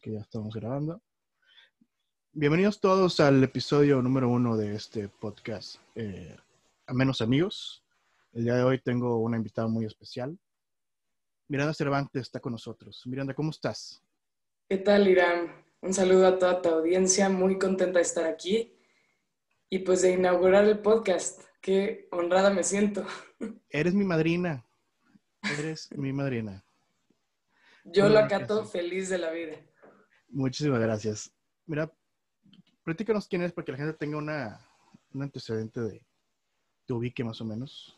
que ya estamos grabando. Bienvenidos todos al episodio número uno de este podcast, eh, a menos amigos. El día de hoy tengo una invitada muy especial. Miranda Cervantes está con nosotros. Miranda, ¿cómo estás? ¿Qué tal, Irán? Un saludo a toda tu audiencia, muy contenta de estar aquí y pues de inaugurar el podcast. Qué honrada me siento. Eres mi madrina. Eres mi madrina. Yo lo acato feliz de la vida. Muchísimas gracias. Mira, platícanos quién es para que la gente tenga una, un antecedente de tu ubique más o menos.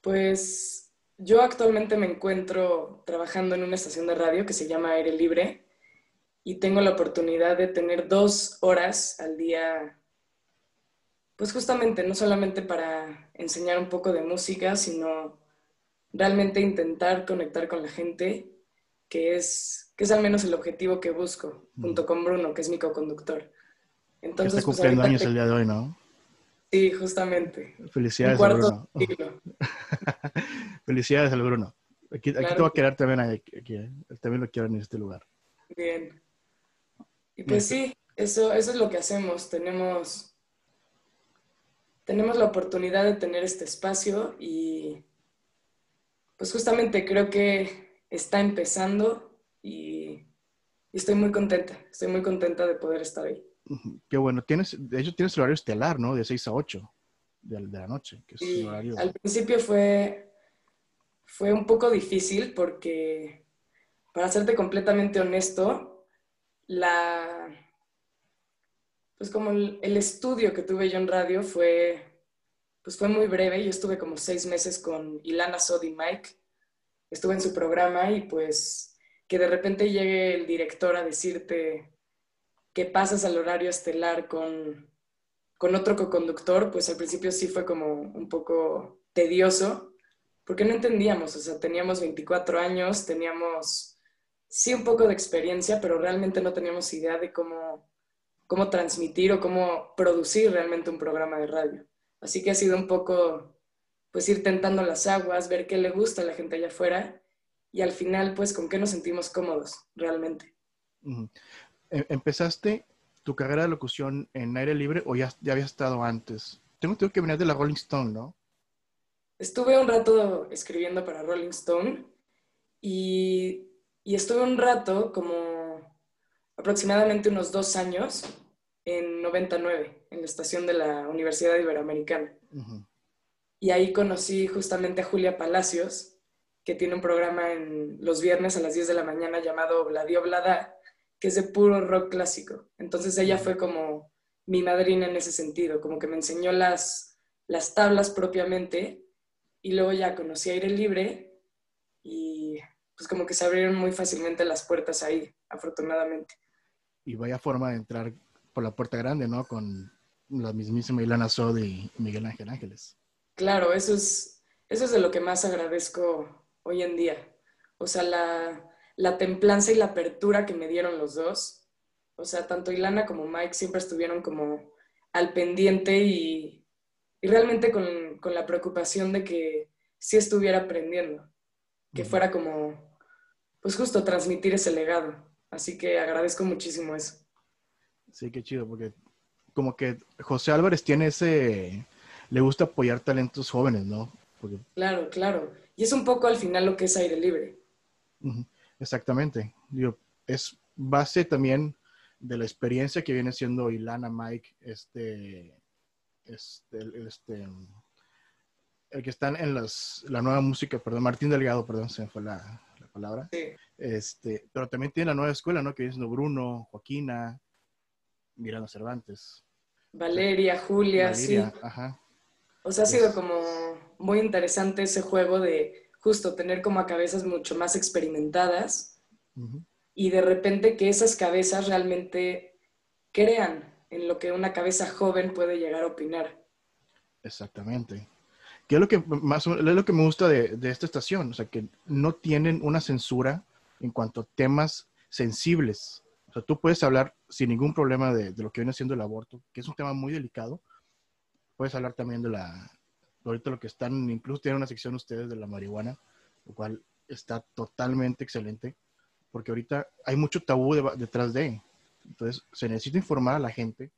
Pues yo actualmente me encuentro trabajando en una estación de radio que se llama Aire Libre y tengo la oportunidad de tener dos horas al día, pues justamente no solamente para enseñar un poco de música, sino realmente intentar conectar con la gente, que es, que es al menos el objetivo que busco, junto con Bruno, que es mi co-conductor. Entonces, está pues, cumpliendo años el día de hoy, ¿no? Sí, justamente. Felicidades al Bruno. Felicidades al Bruno. Aquí, aquí te voy a quedar también, aquí, ¿eh? también lo quiero en este lugar. Bien. Y pues sí, eso, eso es lo que hacemos. Tenemos, tenemos la oportunidad de tener este espacio y pues justamente creo que está empezando y, estoy muy contenta, estoy muy contenta de poder estar ahí. Qué bueno, tienes, de hecho tienes el horario estelar, ¿no? De 6 a 8 de, la noche. Que Al principio fue, fue un poco difícil porque, para serte completamente honesto, la, pues como el, el estudio que tuve yo en radio fue pues fue muy breve. Yo estuve como seis meses con Ilana Sodi Mike. Estuve en su programa y pues que de repente llegue el director a decirte que pasas al horario estelar con, con otro co-conductor, pues al principio sí fue como un poco tedioso, porque no entendíamos, o sea, teníamos 24 años, teníamos sí un poco de experiencia, pero realmente no teníamos idea de cómo, cómo transmitir o cómo producir realmente un programa de radio. Así que ha sido un poco, pues ir tentando las aguas, ver qué le gusta a la gente allá afuera y al final, pues, con qué nos sentimos cómodos realmente. Em, ¿Empezaste tu carrera de locución en aire libre o ya, ya habías estado antes? Tengo, tengo que venir de la Rolling Stone, ¿no? Estuve un rato escribiendo para Rolling Stone y, y estuve un rato, como aproximadamente unos dos años, en 99, en la estación de la Universidad Iberoamericana. Y ahí conocí justamente a Julia Palacios, que tiene un programa en los viernes a las 10 de la mañana llamado Bladio Blada, que es de puro rock clásico. Entonces ella fue como mi madrina en ese sentido, como que me enseñó las, las tablas propiamente y luego ya conocí Aire Libre y pues como que se abrieron muy fácilmente las puertas ahí, afortunadamente. Y vaya forma de entrar por la puerta grande, ¿no? Con la mismísima Ilana Sod y Miguel Ángel Ángeles. Claro, eso es, eso es de lo que más agradezco hoy en día. O sea, la, la templanza y la apertura que me dieron los dos. O sea, tanto Ilana como Mike siempre estuvieron como al pendiente y, y realmente con, con, la preocupación de que sí estuviera aprendiendo, que fuera como, pues justo transmitir ese legado. Así que agradezco muchísimo eso. Sí, qué chido, porque como que José Álvarez tiene ese, le gusta apoyar talentos jóvenes, ¿no? Claro, claro. Y es un poco al final lo que es aire libre. Exactamente. Digo, es base también de la experiencia que viene siendo Ilana, Mike, este, este, este, el que están en las, la nueva música, perdón, Martín Delgado, perdón, se me fue la, palabra. Sí. Este, pero también tiene la nueva escuela, ¿no? Que viene siendo Bruno, Joaquina, Miranda Cervantes. Valeria, Julia, sí. Ajá. O sea, ha sido como muy interesante ese juego de justo tener como a cabezas mucho más experimentadas y de repente que esas cabezas realmente crean en lo que una cabeza joven puede llegar a opinar. Exactamente. Que es lo que más es lo que me gusta de, de esta estación, o sea, que no tienen una censura en cuanto a temas sensibles. O sea, tú puedes hablar sin ningún problema de, lo que viene siendo el aborto, que es un tema muy delicado. Puedes hablar también de la, ahorita lo que están, incluso tienen una sección ustedes de la marihuana, lo cual está totalmente excelente. porque ahorita hay mucho tabú detrás de. Entonces, se necesita informar a la gente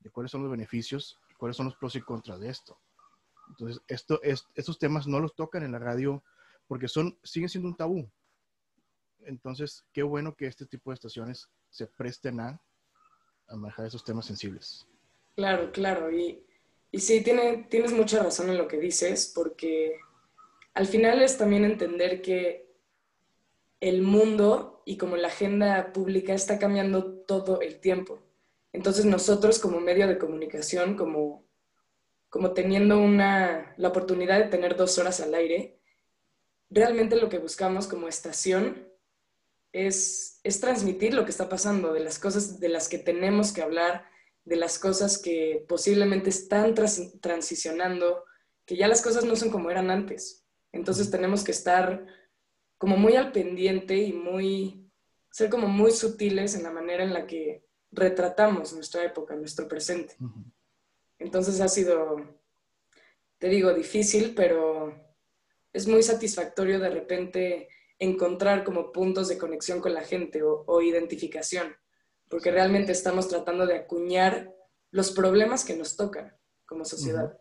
de cuáles son los beneficios, cuáles son los pros y contras de esto. Entonces, esto, es, estos temas no los tocan en la radio porque son, siguen siendo un tabú. Entonces, qué bueno que este tipo de estaciones se presten a, a manejar esos temas sensibles. Claro, claro. Y, y sí, tiene, tienes mucha razón en lo que dices, porque al final es también entender que el mundo y como la agenda pública está cambiando todo el tiempo. Entonces nosotros como medio de comunicación, como, como teniendo una, la oportunidad de tener dos horas al aire, realmente lo que buscamos como estación es, es transmitir lo que está pasando, de las cosas de las que tenemos que hablar, de las cosas que posiblemente están transicionando, que ya las cosas no son como eran antes. Entonces tenemos que estar como muy al pendiente y muy, ser como muy sutiles en la manera en la que retratamos nuestra época, nuestro presente. Entonces ha sido, te digo, difícil, pero es muy satisfactorio de repente encontrar como puntos de conexión con la gente o, identificación, porque realmente estamos tratando de acuñar los problemas que nos tocan como sociedad.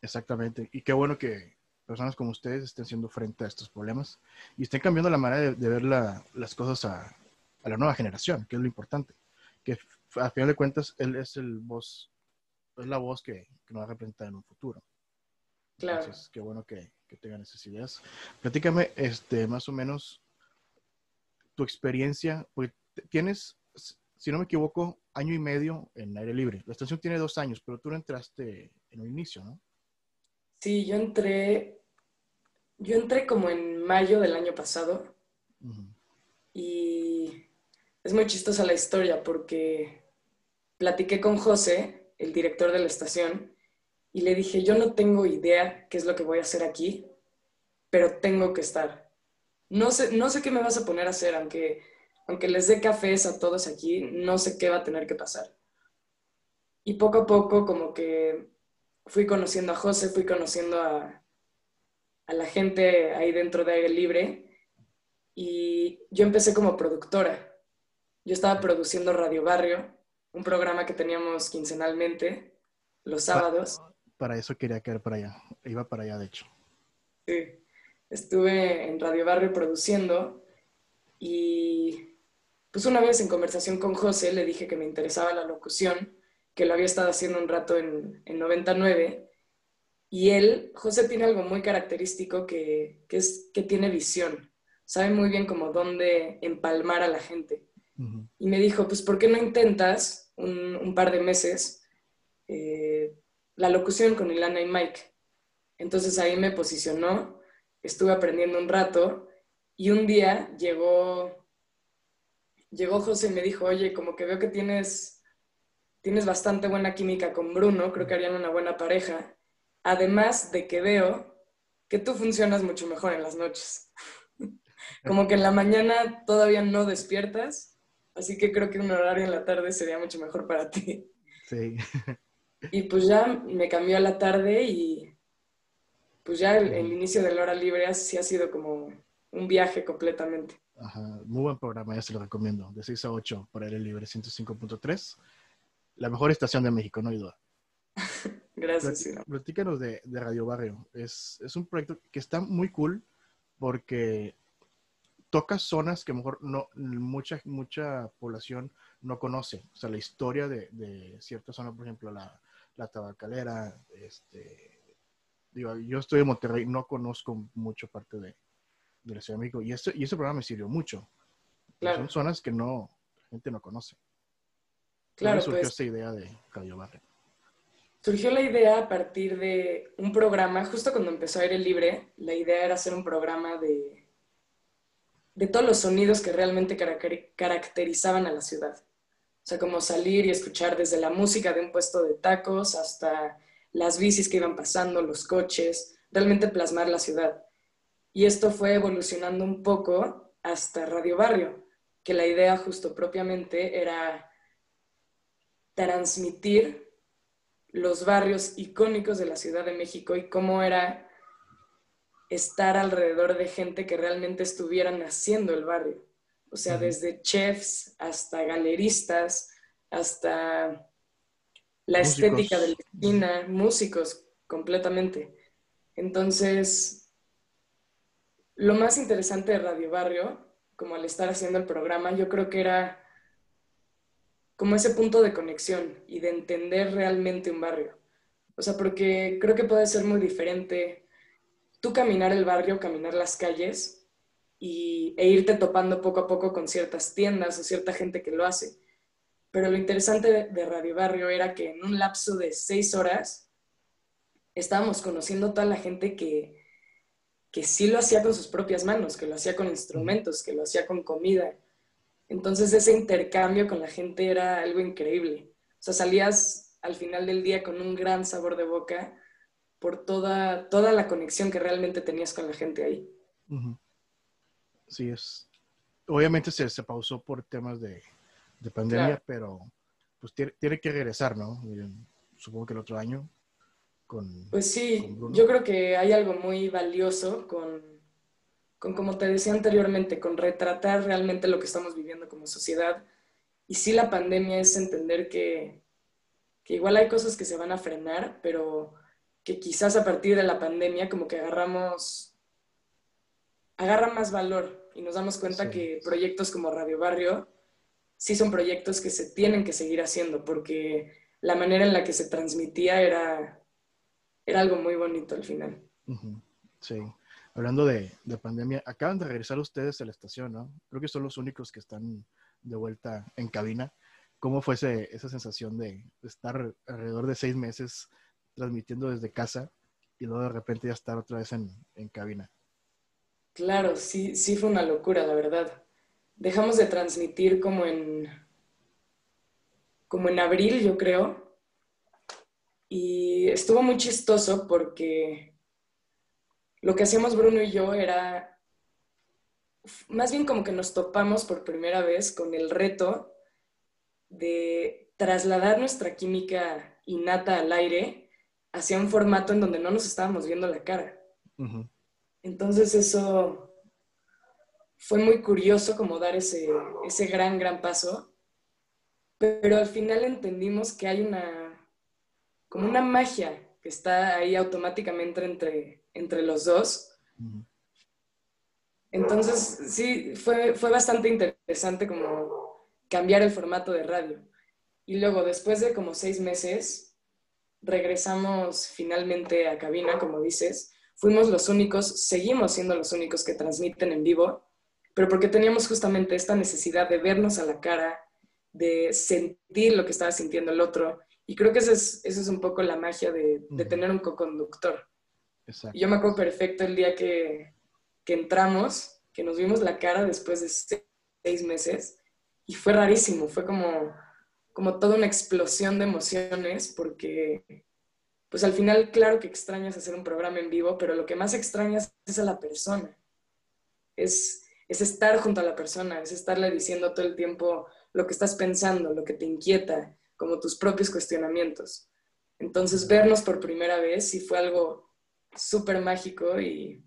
Exactamente. Y qué bueno que personas como ustedes estén haciendo frente a estos problemas y estén cambiando la manera de, ver las cosas a, la nueva generación, que es lo importante. Que a final de cuentas, él es el voz, es la voz que, nos va a representar en un futuro. Claro. Entonces, qué bueno que, que tengan esas ideas. Platícame, este, más o menos, tu experiencia, porque tienes, si no me equivoco, año y medio en aire libre. La estación tiene dos años, pero tú no entraste en un inicio, ¿no? Sí, yo entré, yo entré como en mayo del año pasado y es muy chistosa la historia porque platiqué con José, el director de la estación, y le dije, yo no tengo idea qué es lo que voy a hacer aquí, pero tengo que estar. No sé, no sé qué me vas a poner a hacer, aunque, aunque les dé cafés a todos aquí, no sé qué va a tener que pasar. Y poco a poco como que fui conociendo a José, fui conociendo a, a la gente ahí dentro de Aire Libre y yo empecé como productora. Yo estaba produciendo Radio Barrio, un programa que teníamos quincenalmente los sábados para eso quería caer para allá. Iba para allá, de hecho. Sí, estuve en Radio Barrio produciendo y pues una vez en conversación con José le dije que me interesaba la locución, que lo había estado haciendo un rato en, en 99 y él, José tiene algo muy característico que, que, es que tiene visión, sabe muy bien como dónde empalmar a la gente. Y me dijo, pues ¿por qué no intentas un, un par de meses? Eh, la locución con Ilana y Mike. Entonces ahí me posicionó, estuve aprendiendo un rato y un día llegó, llegó José y me dijo, oye, como que veo que tienes, tienes bastante buena química con Bruno, creo que harían una buena pareja, además de que veo que tú funcionas mucho mejor en las noches. como que en la mañana todavía no despiertas, así que creo que un horario en la tarde sería mucho mejor para ti. Sí. Y pues ya me cambió a la tarde y pues ya el, inicio de la hora libre sí ha sido como un viaje completamente. Ajá, muy buen programa, ya se lo recomiendo. De 6 a 8 por el libre 105.3. La mejor estación de México, no hay duda. Gracias. Platícanos de, de, Radio Barrio. Es, es, un proyecto que está muy cool porque toca zonas que a lo mejor no, mucha, mucha población no conoce. O sea, la historia de, de cierta zona, por ejemplo, la, la tabacalera, este, digo, yo estoy en Monterrey, no conozco mucho parte de, de la Ciudad de México y este, y ese programa me sirvió mucho. Son zonas que no, la gente no conoce. Claro, surgió pues esta idea de Radio Barrio? Surgió la idea a partir de un programa, justo cuando empezó Aire Libre, la idea era hacer un programa de, de todos los sonidos que realmente caracterizaban a la ciudad. O sea, como salir y escuchar desde la música de un puesto de tacos hasta las bicis que iban pasando, los coches, realmente plasmar la ciudad. Y esto fue evolucionando un poco hasta Radio Barrio, que la idea justo propiamente era transmitir los barrios icónicos de la Ciudad de México y cómo era estar alrededor de gente que realmente estuvieran haciendo el barrio. O sea, desde chefs hasta galeristas, hasta la estética de la esquina, músicos completamente. Entonces, lo más interesante de Radio Barrio, como al estar haciendo el programa, yo creo que era como ese punto de conexión y de entender realmente un barrio. O sea, porque creo que puede ser muy diferente tú caminar el barrio, caminar las calles y, e irte topando poco a poco con ciertas tiendas o cierta gente que lo hace. Pero lo interesante de, Radio Barrio era que en un lapso de seis horas estábamos conociendo toda la gente que, que sí lo hacía con sus propias manos, que lo hacía con instrumentos, que lo hacía con comida. Entonces ese intercambio con la gente era algo increíble. O sea, salías al final del día con un gran sabor de boca por toda, toda la conexión que realmente tenías con la gente ahí. Sí, es. Obviamente se, se pausó por temas de, de pandemia, pero pues tiene, tiene, que regresar, ¿no? Supongo que el otro año. Con, pues sí, yo creo que hay algo muy valioso con, con, como te decía anteriormente, con retratar realmente lo que estamos viviendo como sociedad. Y sí, la pandemia es entender que, que igual hay cosas que se van a frenar, pero que quizás a partir de la pandemia como que agarramos, agarra más valor y nos damos cuenta que proyectos como Radio Barrio sí son proyectos que se tienen que seguir haciendo porque la manera en la que se transmitía era, era algo muy bonito al final. Sí. Hablando de, de, pandemia, acaban de regresar ustedes a la estación, ¿no? Creo que son los únicos que están de vuelta en cabina. ¿Cómo fue ese, esa sensación de estar alrededor de seis meses transmitiendo desde casa y luego de repente ya estar otra vez en, en cabina. Claro, sí, sí fue una locura, la verdad. Dejamos de transmitir como en, como en abril, yo creo. Y estuvo muy chistoso porque lo que hacíamos Bruno y yo era, más bien como que nos topamos por primera vez con el reto de trasladar nuestra química innata al aire hacía un formato en donde no nos estábamos viendo la cara. Entonces eso fue muy curioso como dar ese, ese gran, gran paso, pero al final entendimos que hay una, como una magia que está ahí automáticamente entre, entre los dos. Entonces, sí, fue, fue bastante interesante como cambiar el formato de radio. Y luego, después de como seis meses, regresamos finalmente a cabina, como dices, fuimos los únicos, seguimos siendo los únicos que transmiten en vivo, pero porque teníamos justamente esta necesidad de vernos a la cara, de sentir lo que estaba sintiendo el otro. Y creo que esa es, es un poco la magia de, tener un co-conductor. Yo me acuerdo perfecto el día que, que entramos, que nos vimos la cara después de seis meses, y fue rarísimo, fue como como toda una explosión de emociones porque pues al final claro que extrañas hacer un programa en vivo, pero lo que más extrañas es a la persona. Es, es estar junto a la persona, es estarle diciendo todo el tiempo lo que estás pensando, lo que te inquieta, como tus propios cuestionamientos. Entonces vernos por primera vez sí fue algo súper mágico y,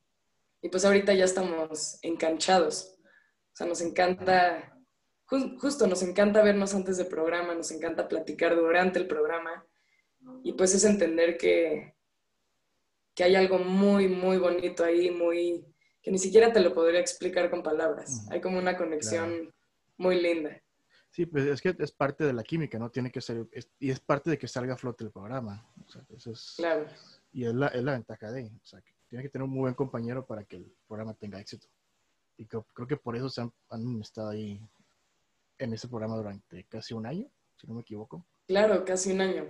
y pues ahorita ya estamos enganchados. O sea, nos encanta justo nos encanta vernos antes del programa, nos encanta platicar durante el programa y pues es entender que, que hay algo muy, muy bonito ahí, muy que ni siquiera te lo podría explicar con palabras. Hay como una conexión muy linda. Sí, pues es que es parte de la química, ¿no? Tiene que ser, y es parte de que salga a flote el programa. claro. Y es la, es la ventaja de, o sea, que tiene que tener un muy buen compañero para que el programa tenga éxito. Y creo, que por eso se han, han estado ahí en ese programa durante casi un año, si no me equivoco. Claro, casi un año.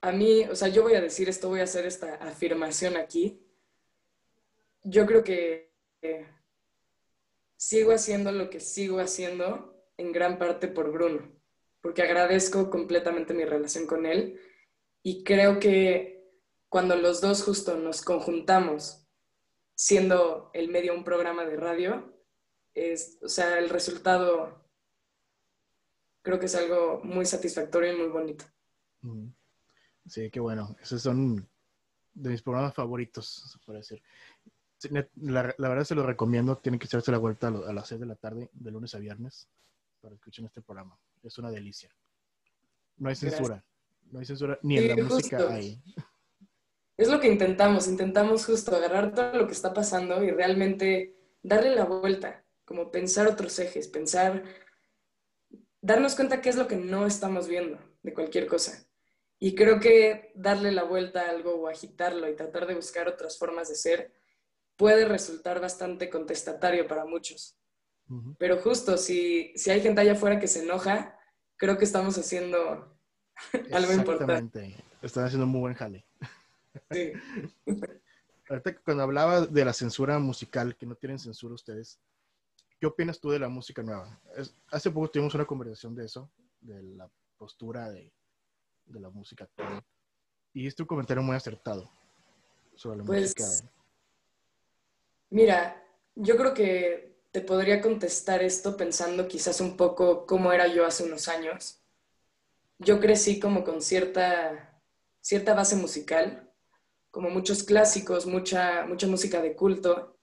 A mí, o sea, yo voy a decir esto, voy a hacer esta afirmación aquí. Yo creo que sigo haciendo lo que sigo haciendo en gran parte por Bruno, porque agradezco completamente mi relación con él y creo que cuando los dos justo nos conjuntamos siendo el medio un programa de radio, es, o sea, el resultado creo que es algo muy satisfactorio y muy bonito. Sí, qué bueno. Esos son de mis programas favoritos, puede decir. la, verdad se lo recomiendo. Tienen que echarse la vuelta a, las 6 de la tarde, de lunes a viernes, para escuchar este programa. Es una delicia. No hay censura. No hay censura ni en la música hay. Es lo que intentamos. Intentamos justo agarrar todo lo que está pasando y realmente darle la vuelta. Como pensar otros ejes, pensar. Darnos cuenta qué es lo que no estamos viendo de cualquier cosa. Y creo que darle la vuelta a algo o agitarlo y tratar de buscar otras formas de ser puede resultar bastante contestatario para muchos. Pero justo, si, si hay gente allá afuera que se enoja, creo que estamos haciendo algo importante. Están haciendo un muy buen jale. Sí. Ahorita cuando hablaba de la censura musical, que no tienen censura ustedes, ¿qué opinas tú de la música nueva? hace poco tuvimos una conversación de eso, de la postura de, de la música actual. Y este un comentario muy acertado sobre la pues, música. Mira, yo creo que te podría contestar esto pensando quizás un poco cómo era yo hace unos años. Yo crecí como con cierta, cierta base musical, como muchos clásicos, mucha, mucha música de culto.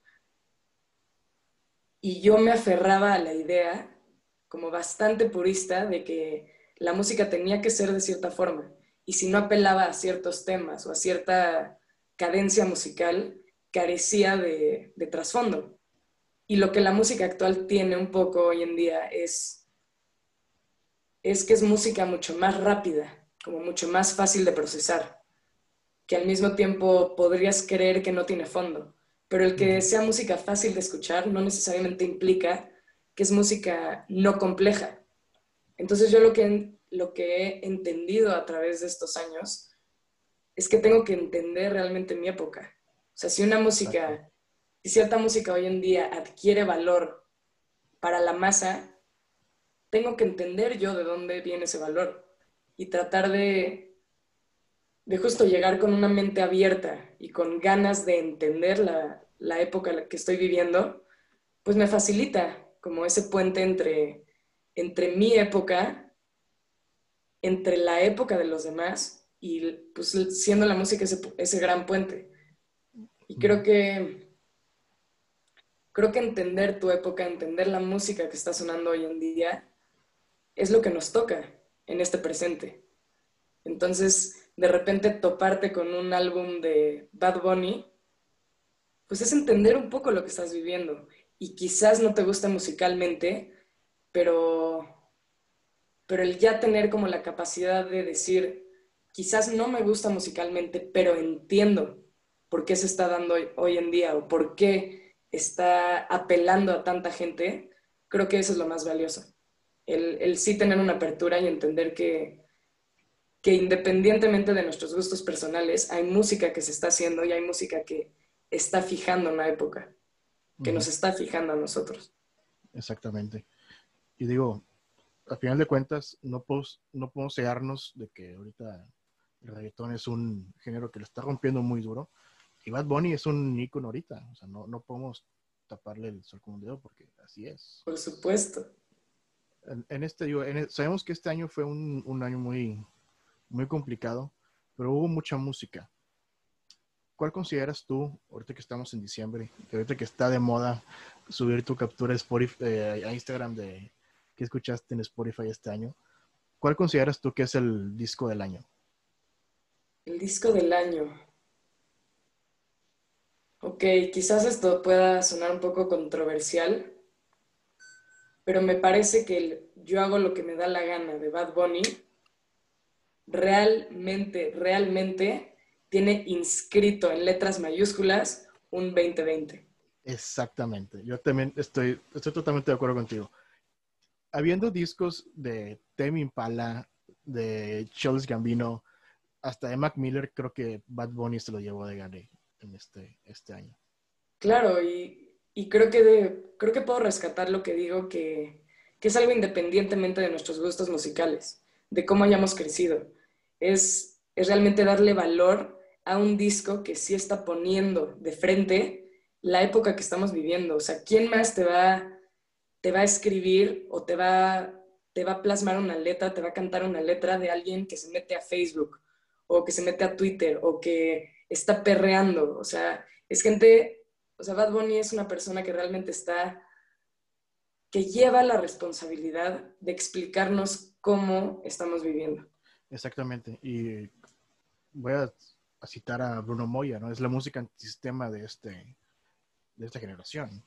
Y yo me aferraba a la idea, como bastante purista, de que la música tenía que ser de cierta forma. Y si no apelaba a ciertos temas o a cierta cadencia musical, carecía de, trasfondo. Y lo que la música actual tiene un poco hoy en día es, es que es música mucho más rápida, como mucho más fácil de procesar, que al mismo tiempo podrías creer que no tiene fondo. Pero el que sea música fácil de escuchar no necesariamente implica que es música no compleja. Entonces yo lo que, lo que he entendido a través de estos años es que tengo que entender realmente mi época. O sea, si una música, si cierta música hoy en día adquiere valor para la masa, tengo que entender yo de dónde viene ese valor y tratar de, de justo llegar con una mente abierta y con ganas de entender la, la época que estoy viviendo, pues me facilita como ese puente entre entre mi época, entre la época de los demás y pues siendo la música ese, gran puente. Y creo que, creo que entender tu época, entender la música que está sonando hoy en día, es lo que nos toca en este presente. Entonces, de repente toparte con un álbum de Bad Bunny, pues es entender un poco lo que estás viviendo. Y quizás no te gusta musicalmente, pero, pero el ya tener como la capacidad de decir, quizás no me gusta musicalmente, pero entiendo por qué se está dando hoy, en día o por qué está apelando a tanta gente, creo que eso es lo más valioso. El, el sí tener una apertura y entender que, que independientemente de nuestros gustos personales, hay música que se está haciendo y hay música que está fijando una época, que nos está fijando a nosotros. Exactamente. Y digo, al final de cuentas, no, podemos, no podemos cegarnos de que ahorita el reggaetón es un género que lo está rompiendo muy duro. Y Bad Bunny es un ícono ahorita. O sea, no, no podemos taparle el sol con un dedo porque así es. Por supuesto. En, este, digo, sabemos que este año fue un, un, año muy, muy complicado, pero hubo mucha música. ¿Cuál consideras tú, ahorita que estamos en diciembre, ahorita que está de moda subir tu captura Spotify, eh, a Instagram de que escuchaste en Spotify este año, ¿cuál consideras tú que es el disco del año? El disco del año. Ok, quizás esto pueda sonar un poco controversial, pero me parece que yo hago lo que me da la gana de Bad Bunny. Realmente, realmente tiene inscrito en letras mayúsculas un 2020. Exactamente. Yo también estoy, estoy totalmente de acuerdo contigo habiendo discos de Temi Impala, de Charles Gambino, hasta de Mac Miller, creo que Bad Bunny se lo llevó de gane en este, este año. Claro, y, y creo, que creo que puedo rescatar lo que digo, que, que, es algo independientemente de nuestros gustos musicales, de cómo hayamos crecido. Es, es realmente darle valor a un disco que sí está poniendo de frente la época que estamos viviendo. O sea, ¿quién más te va te va a escribir o te va, te va a plasmar una letra, te va a cantar una letra de alguien que se mete a Facebook o que se mete a Twitter o que está perreando. O sea, es gente O sea, Bad Bunny es una persona que realmente está, que lleva la responsabilidad de explicarnos cómo estamos viviendo. Exactamente. Y voy a, citar a Bruno Moya, ¿no? Es la música antisistema de, este, de esta generación.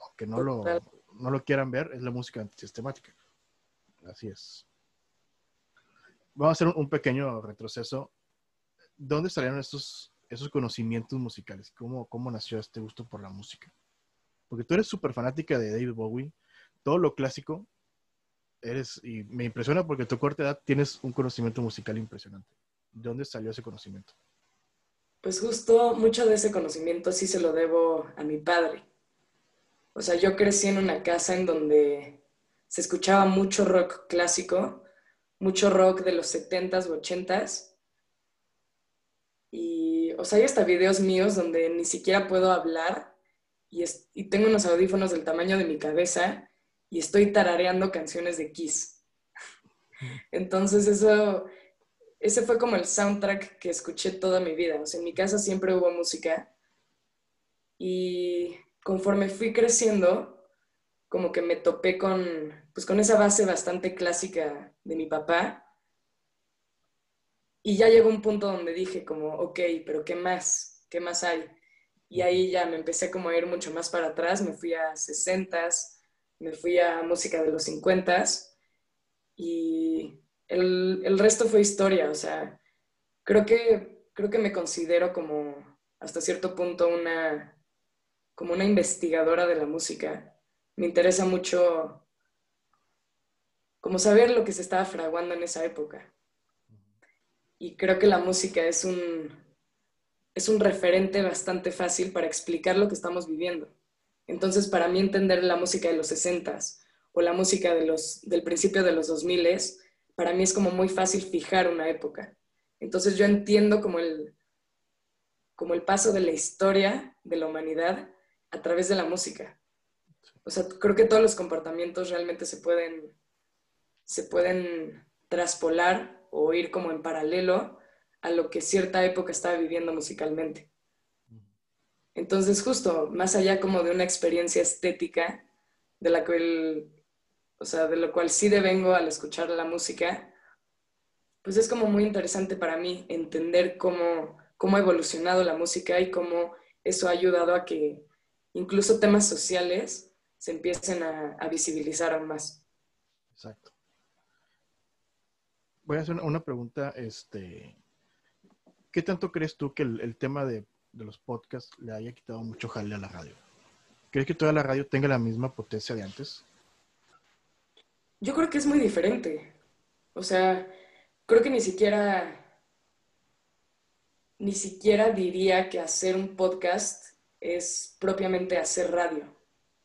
Aunque no lo, no lo quieran ver, es la música antisistemática. Así es. Vamos a hacer un, pequeño retroceso. ¿Dónde salieron estos, esos conocimientos musicales? ¿Cómo, ¿Cómo nació este gusto por la música? Porque tú eres súper fanática de David Bowie. Todo lo clásico eres, y me impresiona porque a tu corta edad tienes un conocimiento musical impresionante. ¿De dónde salió ese conocimiento? Pues justo mucho de ese conocimiento sí se lo debo a mi padre. O sea, yo crecí en una casa en donde se escuchaba mucho rock clásico, mucho rock de los 70s o 80s. Y, o sea, hay hasta videos míos donde ni siquiera puedo hablar y, y tengo unos audífonos del tamaño de mi cabeza y estoy tarareando canciones de Kiss. Entonces eso, ese fue como el soundtrack que escuché toda mi vida. O sea, en mi casa siempre hubo música y conforme fui creciendo, como que me topé con, pues con esa base bastante clásica de mi papá. Y ya llegó un punto donde dije como, ok, pero ¿qué más? ¿Qué más hay? Y ahí ya me empecé como a ir mucho más para atrás, me fui a 60s, me fui a música de los 50s y el, el resto fue historia, o sea, creo que, creo que me considero como hasta cierto punto una como una investigadora de la música. Me interesa mucho como saber lo que se estaba fraguando en esa época. Y creo que la música es un, es un referente bastante fácil para explicar lo que estamos viviendo. Entonces, para mí entender la música de los 60s o la música de los, del principio de los 2000 para mí es como muy fácil fijar una época. Entonces yo entiendo como el, como el paso de la historia de la humanidad a través de la música. O sea, creo que todos los comportamientos realmente se pueden, se pueden traspolar o ir como en paralelo a lo que cierta época estaba viviendo musicalmente. Entonces, justo, más allá como de una experiencia estética, de la cual, o sea, de lo cual sí devengo al escuchar la música, pues es como muy interesante para mí entender cómo, cómo ha evolucionado la música y cómo eso ha ayudado a que incluso temas sociales se empiecen a, visibilizar aún más. Exacto. Voy a hacer una pregunta, este, ¿qué tanto crees tú que el, tema de, los podcasts le haya quitado mucho jale a la radio? ¿Crees que toda la radio tenga la misma potencia de antes? Yo creo que es muy diferente. O sea, creo que ni siquiera, ni siquiera diría que hacer un podcast es propiamente hacer radio.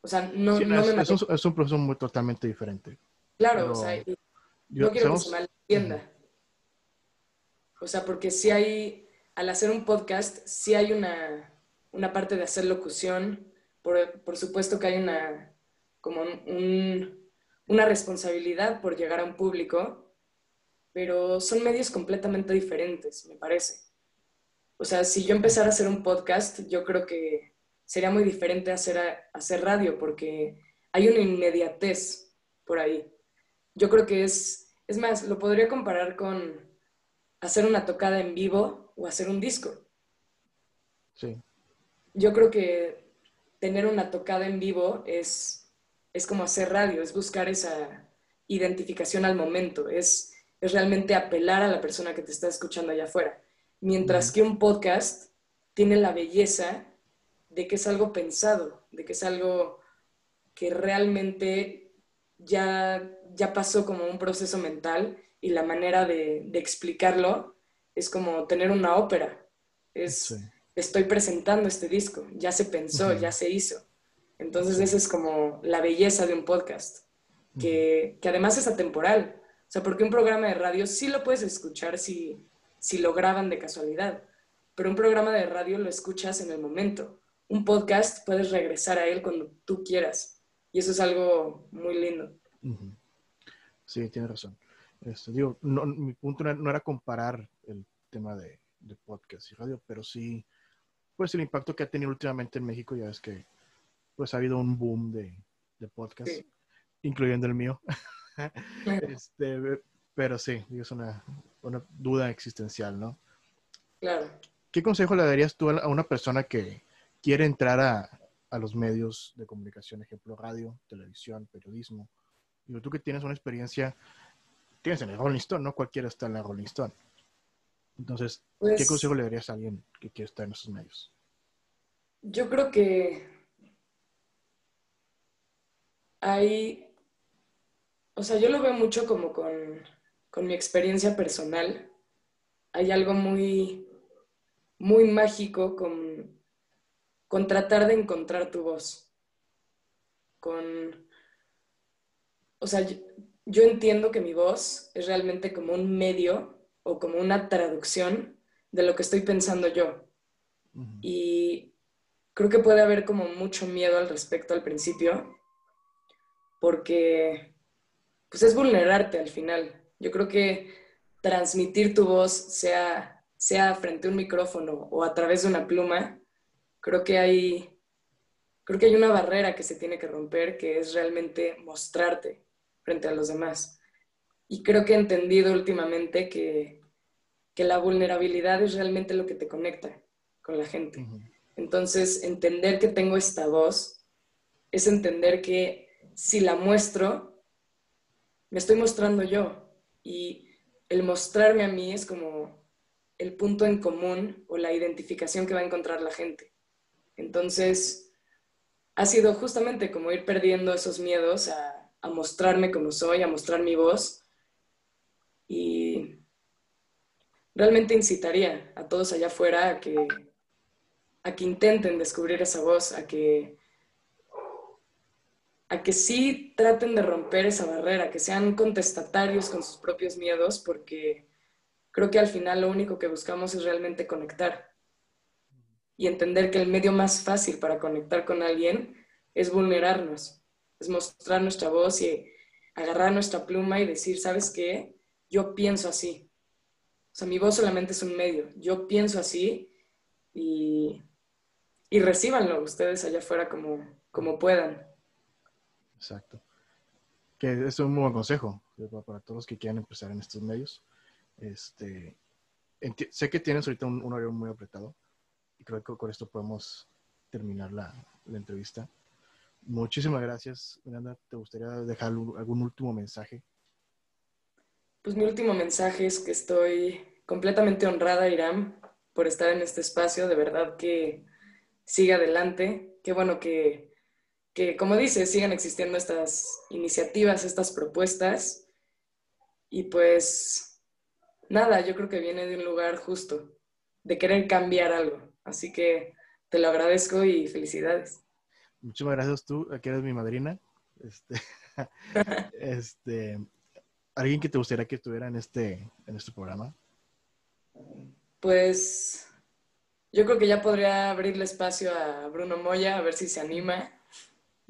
O sea, no, no, es, me es, un, es, un, proceso muy totalmente diferente. Claro, o sea, no quiero que se malentienda. O sea, porque si hay, al hacer un podcast, sí hay una, una parte de hacer locución, por, por supuesto que hay una, como un, una responsabilidad por llegar a un público, pero son medios completamente diferentes, me parece. O sea, si yo empezara a hacer un podcast, yo creo que sería muy diferente hacer, hacer radio porque hay una inmediatez por ahí. Yo creo que es, es más, lo podría comparar con hacer una tocada en vivo o hacer un disco. Sí. Yo creo que tener una tocada en vivo es, es como hacer radio, es buscar esa identificación al momento, es, es realmente apelar a la persona que te está escuchando allá afuera. Mientras que un podcast tiene la belleza de que es algo pensado, de que es algo que realmente ya, ya pasó como un proceso mental y la manera de, explicarlo es como tener una ópera. Es, estoy presentando este disco, ya se pensó, ya se hizo. Entonces esa es como la belleza de un podcast, que, que además es atemporal. O sea, porque un programa de radio sí lo puedes escuchar si si lo graban de casualidad. Pero un programa de radio lo escuchas en el momento. Un podcast puedes regresar a él cuando tú quieras. Y eso es algo muy lindo. Sí, tienes razón. Este, digo, mi punto no era comparar el tema de, podcast y radio, pero sí pues el impacto que ha tenido últimamente en México, ya es que pues ha habido un boom de, de podcasts, incluyendo el mío. este, pero sí, es una, una, duda existencial, ¿no? Claro. ¿Qué consejo le darías tú a una persona que quiere entrar a, a los medios de comunicación, ejemplo, radio, televisión, periodismo? Digo, tú que tienes una experiencia, tienes en el Rolling Stone, no cualquiera está en la Rolling Stone. Entonces, ¿qué Pues- consejo le darías a alguien que quiere estar en esos medios? Yo creo que hay, o sea, yo lo veo mucho como con, con mi experiencia personal. Hay algo muy, muy mágico con, con tratar de encontrar tu voz. Con, o sea, yo, yo entiendo que mi voz es realmente como un medio o como una traducción de lo que estoy pensando yo. Y creo que puede haber como mucho miedo al respecto al principio, porque pues es vulnerarte al final. Yo creo que transmitir tu voz, sea, sea frente a un micrófono o a través de una pluma, creo que hay, creo que hay una barrera que se tiene que romper, que es realmente mostrarte frente a los demás. Y creo que he entendido últimamente que, que la vulnerabilidad es realmente lo que te conecta con la gente. Entonces, entender que tengo esta voz es entender que si la muestro, me estoy mostrando yo. Y el mostrarme a mí es como el punto en común o la identificación que va a encontrar la gente. Entonces, ha sido justamente como ir perdiendo esos miedos a, mostrarme como soy, a mostrar mi voz. Y realmente incitaría a todos allá afuera a que a que intenten descubrir esa voz, a que, a que sí traten de romper esa barrera, que sean contestatarios con sus propios miedos, porque creo que al final lo único que buscamos es realmente conectar y entender que el medio más fácil para conectar con alguien es vulnerarnos, es mostrar nuestra voz y agarrar nuestra pluma y decir, ¿sabes qué? Yo pienso así. O sea, mi voz solamente es un medio. Yo pienso así y, y recíbanlo ustedes allá afuera como, como puedan. Exacto. Que es un buen consejo para, todos los que quieran empezar en estos medios. Este, sé que tienes ahorita un, un horario muy apretado y creo que con esto podemos terminar la, entrevista. Muchísimas gracias, Miranda. ¿Te gustaría dejar algún último mensaje? Pues mi último mensaje es que estoy completamente honrada, Iram, por estar en este espacio. De verdad que siga adelante. Qué bueno que, que, como dices, sigan existiendo estas iniciativas, estas propuestas. Y pues nada, yo creo que viene de un lugar justo, de querer cambiar algo. Así que te lo agradezco y felicidades. Muchísimas gracias tú, aquí eres mi madrina. Este, este, ¿Alguien que te gustaría que estuviera en este, en este programa? Pues yo creo que ya podría abrirle espacio a Bruno Moya, a ver si se anima.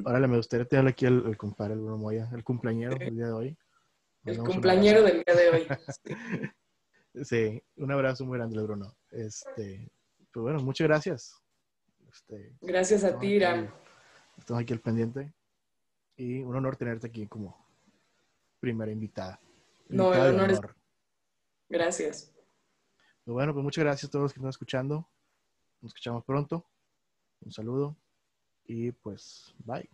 Órale, me gustaría tener aquí el, el compadre, Bruno Moya, el cumpleañero del día de hoy. El cumpleañero del día de hoy. Sí, un abrazo muy grande, Bruno. Este, pues bueno, muchas gracias. Este, Gracias a ti, Iram. Estamos aquí al pendiente. Y un honor tenerte aquí como primera invitada. No, el honor es- Gracias. Pues bueno, pues muchas gracias a todos los que están escuchando. Nos escuchamos pronto. Un saludo. Y pues, bye.